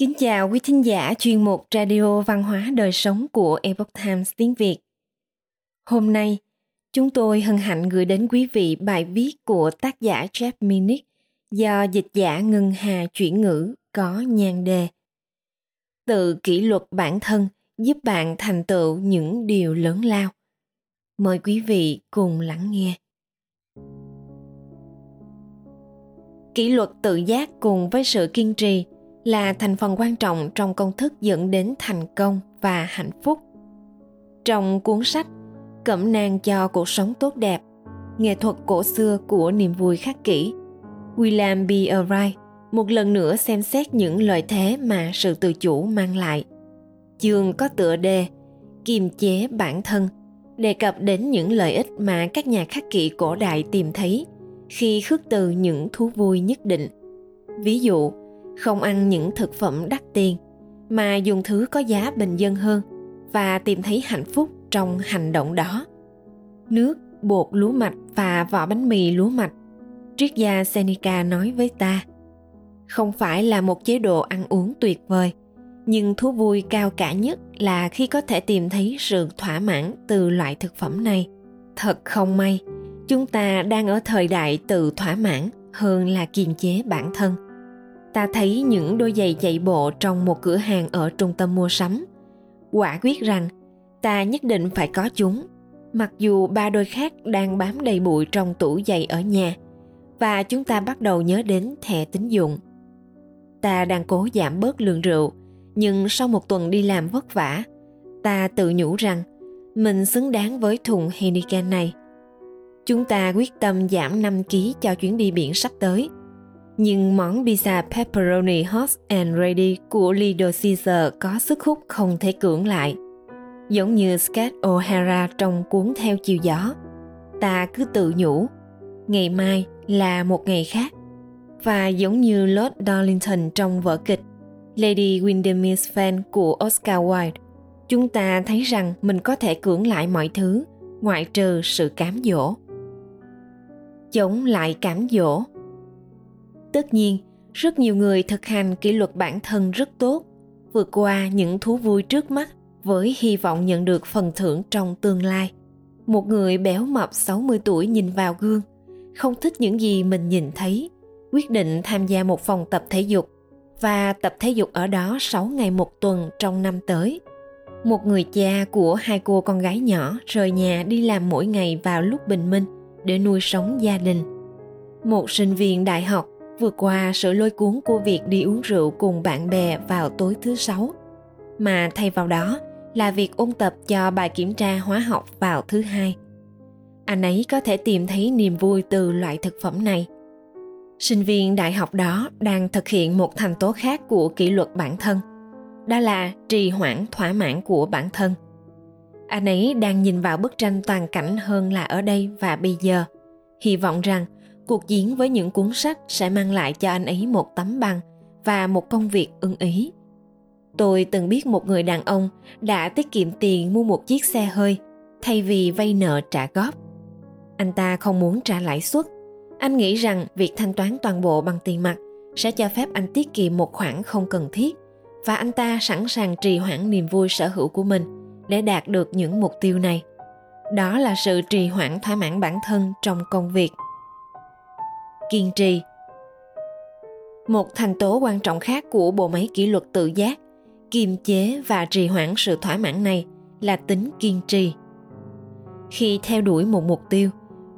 Kính chào quý thính giả chuyên mục Radio Văn hóa Đời Sống của Epoch Times tiếng Việt. Hôm nay, chúng tôi hân hạnh gửi đến quý vị bài viết của tác giả Jeff Minnick do dịch giả Ngân Hà chuyển ngữ có nhan đề. Tự kỷ luật bản thân giúp bạn thành tựu những điều lớn lao. Mời quý vị cùng lắng nghe. Kỷ luật tự giác cùng với sự kiên trì – là thành phần quan trọng trong công thức dẫn đến thành công và hạnh phúc. Trong cuốn sách cẩm nang cho cuộc sống tốt đẹp, nghệ thuật cổ xưa của niềm vui khắc kỷ, william b. Wright một lần nữa xem xét những lợi thế mà sự tự chủ mang lại. Chương có tựa đề kiềm chế bản thân đề cập đến những lợi ích mà các nhà khắc kỷ cổ đại tìm thấy khi khước từ những thú vui nhất định. Ví dụ không ăn những thực phẩm đắt tiền, mà dùng thứ có giá bình dân hơn và tìm thấy hạnh phúc trong hành động đó. Nước, bột, lúa mạch và vỏ bánh mì lúa mạch, triết gia seneca nói với ta. Không phải là một chế độ ăn uống tuyệt vời, nhưng thú vui cao cả nhất là khi có thể tìm thấy sự thỏa mãn từ loại thực phẩm này. Thật không may, chúng ta đang ở thời đại tự thỏa mãn hơn là kiềm chế bản thân ta thấy những đôi giày chạy bộ trong một cửa hàng ở trung tâm mua sắm. Quả quyết rằng, ta nhất định phải có chúng. Mặc dù ba đôi khác đang bám đầy bụi trong tủ giày ở nhà, và chúng ta bắt đầu nhớ đến thẻ tín dụng. Ta đang cố giảm bớt lượng rượu, nhưng sau một tuần đi làm vất vả, ta tự nhủ rằng mình xứng đáng với thùng Heineken này. Chúng ta quyết tâm giảm 5 kg cho chuyến đi biển sắp tới nhưng món pizza pepperoni hot and ready của Little Caesar có sức hút không thể cưỡng lại. Giống như Scott O'Hara trong cuốn Theo chiều gió, ta cứ tự nhủ, ngày mai là một ngày khác. Và giống như Lord Darlington trong vở kịch Lady Windermere's Fan của Oscar Wilde, chúng ta thấy rằng mình có thể cưỡng lại mọi thứ, ngoại trừ sự cám dỗ. Chống lại cám dỗ tất nhiên rất nhiều người thực hành kỷ luật bản thân rất tốt vượt qua những thú vui trước mắt với hy vọng nhận được phần thưởng trong tương lai. Một người béo mập 60 tuổi nhìn vào gương, không thích những gì mình nhìn thấy, quyết định tham gia một phòng tập thể dục và tập thể dục ở đó 6 ngày một tuần trong năm tới. Một người cha của hai cô con gái nhỏ rời nhà đi làm mỗi ngày vào lúc bình minh để nuôi sống gia đình. Một sinh viên đại học vượt qua, sự lôi cuốn của việc đi uống rượu cùng bạn bè vào tối thứ sáu. Mà thay vào đó là việc ôn tập cho bài kiểm tra hóa học vào thứ hai. Anh ấy có thể tìm thấy niềm vui từ loại thực phẩm này. Sinh viên đại học đó đang thực hiện một thành tố khác của kỷ luật bản thân. Đó là trì hoãn thỏa mãn của bản thân. Anh ấy đang nhìn vào bức tranh toàn cảnh hơn là ở đây và bây giờ, hy vọng rằng cuộc chiến với những cuốn sách sẽ mang lại cho anh ấy một tấm bằng và một công việc ưng ý. Tôi từng biết một người đàn ông đã tiết kiệm tiền mua một chiếc xe hơi thay vì vay nợ trả góp. Anh ta không muốn trả lãi suất. Anh nghĩ rằng việc thanh toán toàn bộ bằng tiền mặt sẽ cho phép anh tiết kiệm một khoản không cần thiết và anh ta sẵn sàng trì hoãn niềm vui sở hữu của mình để đạt được những mục tiêu này. Đó là sự trì hoãn thỏa mãn bản thân trong công việc kiên trì. Một thành tố quan trọng khác của bộ máy kỷ luật tự giác, kiềm chế và trì hoãn sự thỏa mãn này là tính kiên trì. Khi theo đuổi một mục tiêu,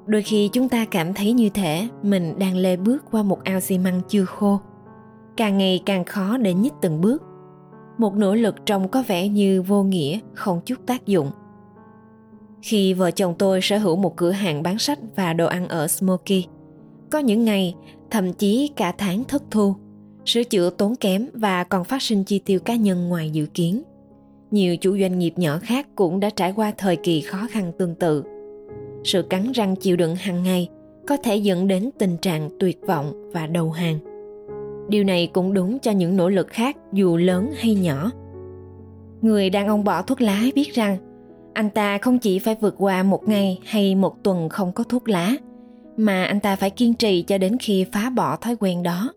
đôi khi chúng ta cảm thấy như thể mình đang lê bước qua một ao xi măng chưa khô. Càng ngày càng khó để nhích từng bước. Một nỗ lực trông có vẻ như vô nghĩa, không chút tác dụng. Khi vợ chồng tôi sở hữu một cửa hàng bán sách và đồ ăn ở smoky có những ngày, thậm chí cả tháng thất thu, sửa chữa tốn kém và còn phát sinh chi tiêu cá nhân ngoài dự kiến. Nhiều chủ doanh nghiệp nhỏ khác cũng đã trải qua thời kỳ khó khăn tương tự. Sự cắn răng chịu đựng hàng ngày có thể dẫn đến tình trạng tuyệt vọng và đầu hàng. Điều này cũng đúng cho những nỗ lực khác dù lớn hay nhỏ. Người đàn ông bỏ thuốc lá biết rằng anh ta không chỉ phải vượt qua một ngày hay một tuần không có thuốc lá – mà anh ta phải kiên trì cho đến khi phá bỏ thói quen đó.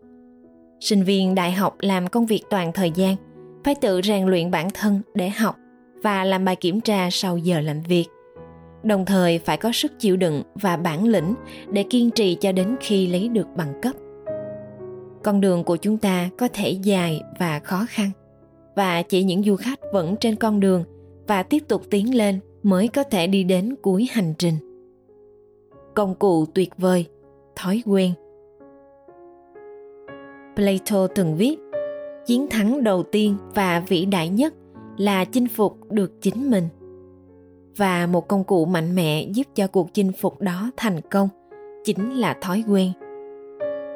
Sinh viên đại học làm công việc toàn thời gian, phải tự rèn luyện bản thân để học và làm bài kiểm tra sau giờ làm việc. Đồng thời phải có sức chịu đựng và bản lĩnh để kiên trì cho đến khi lấy được bằng cấp. Con đường của chúng ta có thể dài và khó khăn, và chỉ những du khách vẫn trên con đường và tiếp tục tiến lên mới có thể đi đến cuối hành trình công cụ tuyệt vời, thói quen. Plato từng viết, chiến thắng đầu tiên và vĩ đại nhất là chinh phục được chính mình. Và một công cụ mạnh mẽ giúp cho cuộc chinh phục đó thành công chính là thói quen.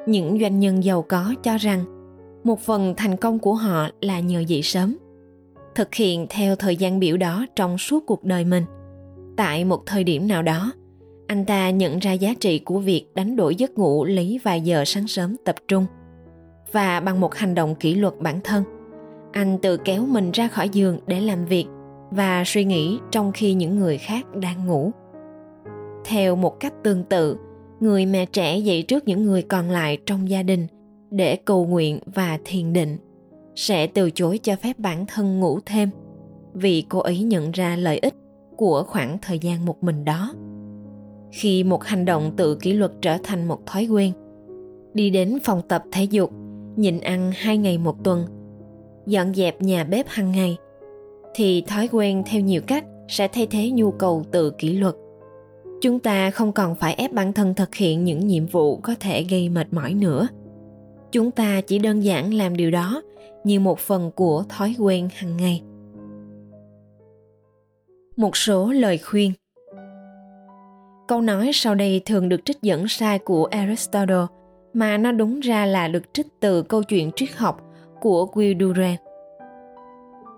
Những doanh nhân giàu có cho rằng một phần thành công của họ là nhờ dậy sớm, thực hiện theo thời gian biểu đó trong suốt cuộc đời mình. Tại một thời điểm nào đó anh ta nhận ra giá trị của việc đánh đổi giấc ngủ lấy vài giờ sáng sớm tập trung. Và bằng một hành động kỷ luật bản thân, anh tự kéo mình ra khỏi giường để làm việc và suy nghĩ trong khi những người khác đang ngủ. Theo một cách tương tự, người mẹ trẻ dậy trước những người còn lại trong gia đình để cầu nguyện và thiền định sẽ từ chối cho phép bản thân ngủ thêm, vì cô ấy nhận ra lợi ích của khoảng thời gian một mình đó khi một hành động tự kỷ luật trở thành một thói quen. Đi đến phòng tập thể dục, nhịn ăn hai ngày một tuần, dọn dẹp nhà bếp hàng ngày, thì thói quen theo nhiều cách sẽ thay thế nhu cầu tự kỷ luật. Chúng ta không còn phải ép bản thân thực hiện những nhiệm vụ có thể gây mệt mỏi nữa. Chúng ta chỉ đơn giản làm điều đó như một phần của thói quen hàng ngày. Một số lời khuyên câu nói sau đây thường được trích dẫn sai của aristotle, mà nó đúng ra là được trích từ câu chuyện triết học của will durant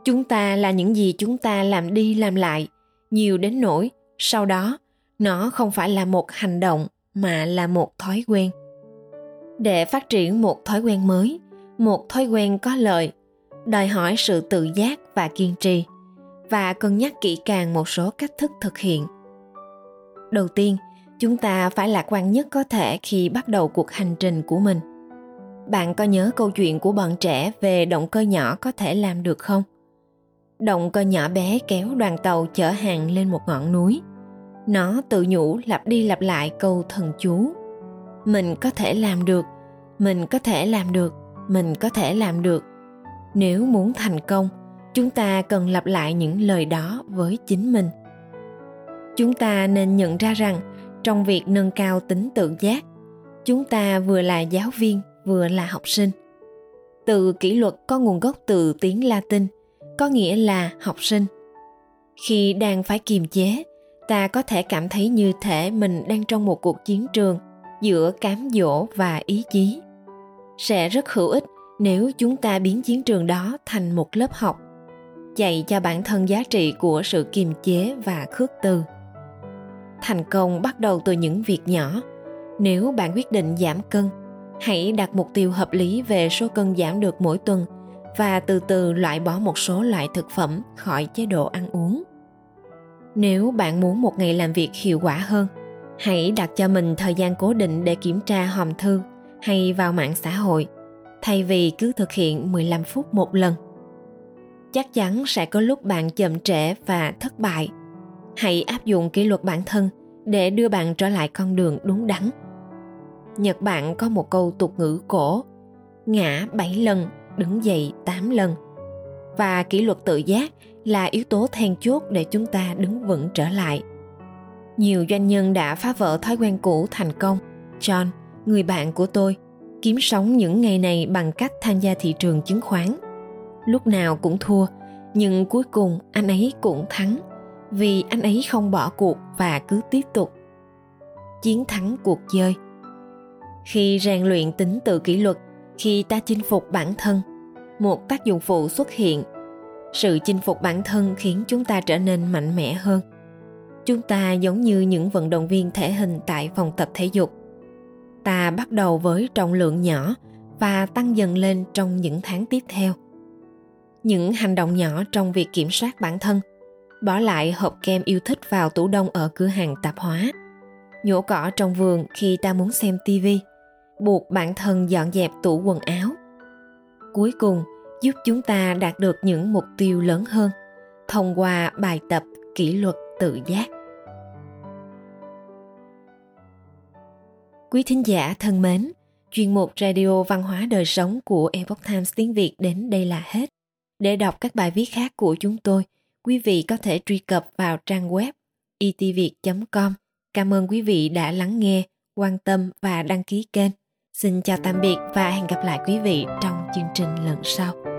chúng ta là những gì chúng ta làm đi làm lại, nhiều đến nỗi sau đó nó không phải là một hành động mà là một thói quen. Để phát triển một thói quen mới, một thói quen có lợi, đòi hỏi sự tự giác và kiên trì, và cân nhắc kỹ càng một số cách thức thực hiện đầu tiên, chúng ta phải lạc quan nhất có thể khi bắt đầu cuộc hành trình của mình. Bạn có nhớ câu chuyện của bọn trẻ về động cơ nhỏ có thể làm được không? Động cơ nhỏ bé kéo đoàn tàu chở hàng lên một ngọn núi. Nó tự nhủ lặp đi lặp lại câu thần chú. Mình có thể làm được, mình có thể làm được, mình có thể làm được. Nếu muốn thành công, chúng ta cần lặp lại những lời đó với chính mình chúng ta nên nhận ra rằng, trong việc nâng cao tính tự giác, chúng ta vừa là giáo viên, vừa là học sinh. Từ kỷ luật có nguồn gốc từ tiếng latin, có nghĩa là học sinh. Khi đang phải kiềm chế, ta có thể cảm thấy như thể mình đang trong một cuộc chiến trường giữa cám dỗ và ý chí. Sẽ rất hữu ích nếu chúng ta biến chiến trường đó thành một lớp học, dạy cho bản thân giá trị của sự kiềm chế và khước từ thành công bắt đầu từ những việc nhỏ nếu bạn quyết định giảm cân, hãy đặt mục tiêu hợp lý về số cân giảm được mỗi tuần và từ từ loại bỏ một số loại thực phẩm khỏi chế độ ăn uống nếu bạn muốn một ngày làm việc hiệu quả hơn, hãy đặt cho mình thời gian cố định để kiểm tra hòm thư hay vào mạng xã hội, thay vì cứ thực hiện 15 phút một lần. Chắc chắn sẽ có lúc bạn chậm trễ và thất bại. Hãy áp dụng kỷ luật bản thân để đưa bạn trở lại con đường đúng đắn. Nhật Bản có một câu tục ngữ cổ ngã 7 lần, đứng dậy 8 lần. Và kỷ luật tự giác là yếu tố then chốt để chúng ta đứng vững trở lại. Nhiều doanh nhân đã phá vỡ thói quen cũ thành công. John, người bạn của tôi, kiếm sống những ngày này bằng cách tham gia thị trường chứng khoán. Lúc nào cũng thua, nhưng cuối cùng anh ấy cũng thắng vì anh ấy không bỏ cuộc và cứ tiếp tục. Chiến thắng cuộc chơi. Khi rèn luyện tính tự kỷ luật, khi ta chinh phục bản thân, một tác dụng phụ xuất hiện. Sự chinh phục bản thân khiến chúng ta trở nên mạnh mẽ hơn. Chúng ta giống như những vận động viên thể hình tại phòng tập thể dục ta bắt đầu với trọng lượng nhỏ và tăng dần lên trong những tháng tiếp theo những hành động nhỏ trong việc kiểm soát bản thân bỏ lại hộp kem yêu thích vào tủ đông ở cửa hàng tạp hóa. Nhổ cỏ trong vườn khi ta muốn xem tivi buộc bản thân dọn dẹp tủ quần áo. Cuối cùng, giúp chúng ta đạt được những mục tiêu lớn hơn, thông qua bài tập kỷ luật tự giác. Quý thính giả thân mến, chuyên mục radio văn hóa đời sống của epoch times tiếng việt đến đây là hết. Để đọc các bài viết khác của chúng tôi quý vị có thể truy cập vào trang web e itviet com. Cảm ơn quý vị đã lắng nghe, quan tâm và đăng ký kênh. Xin chào tạm biệt và hẹn gặp lại quý vị trong chương trình lần sau.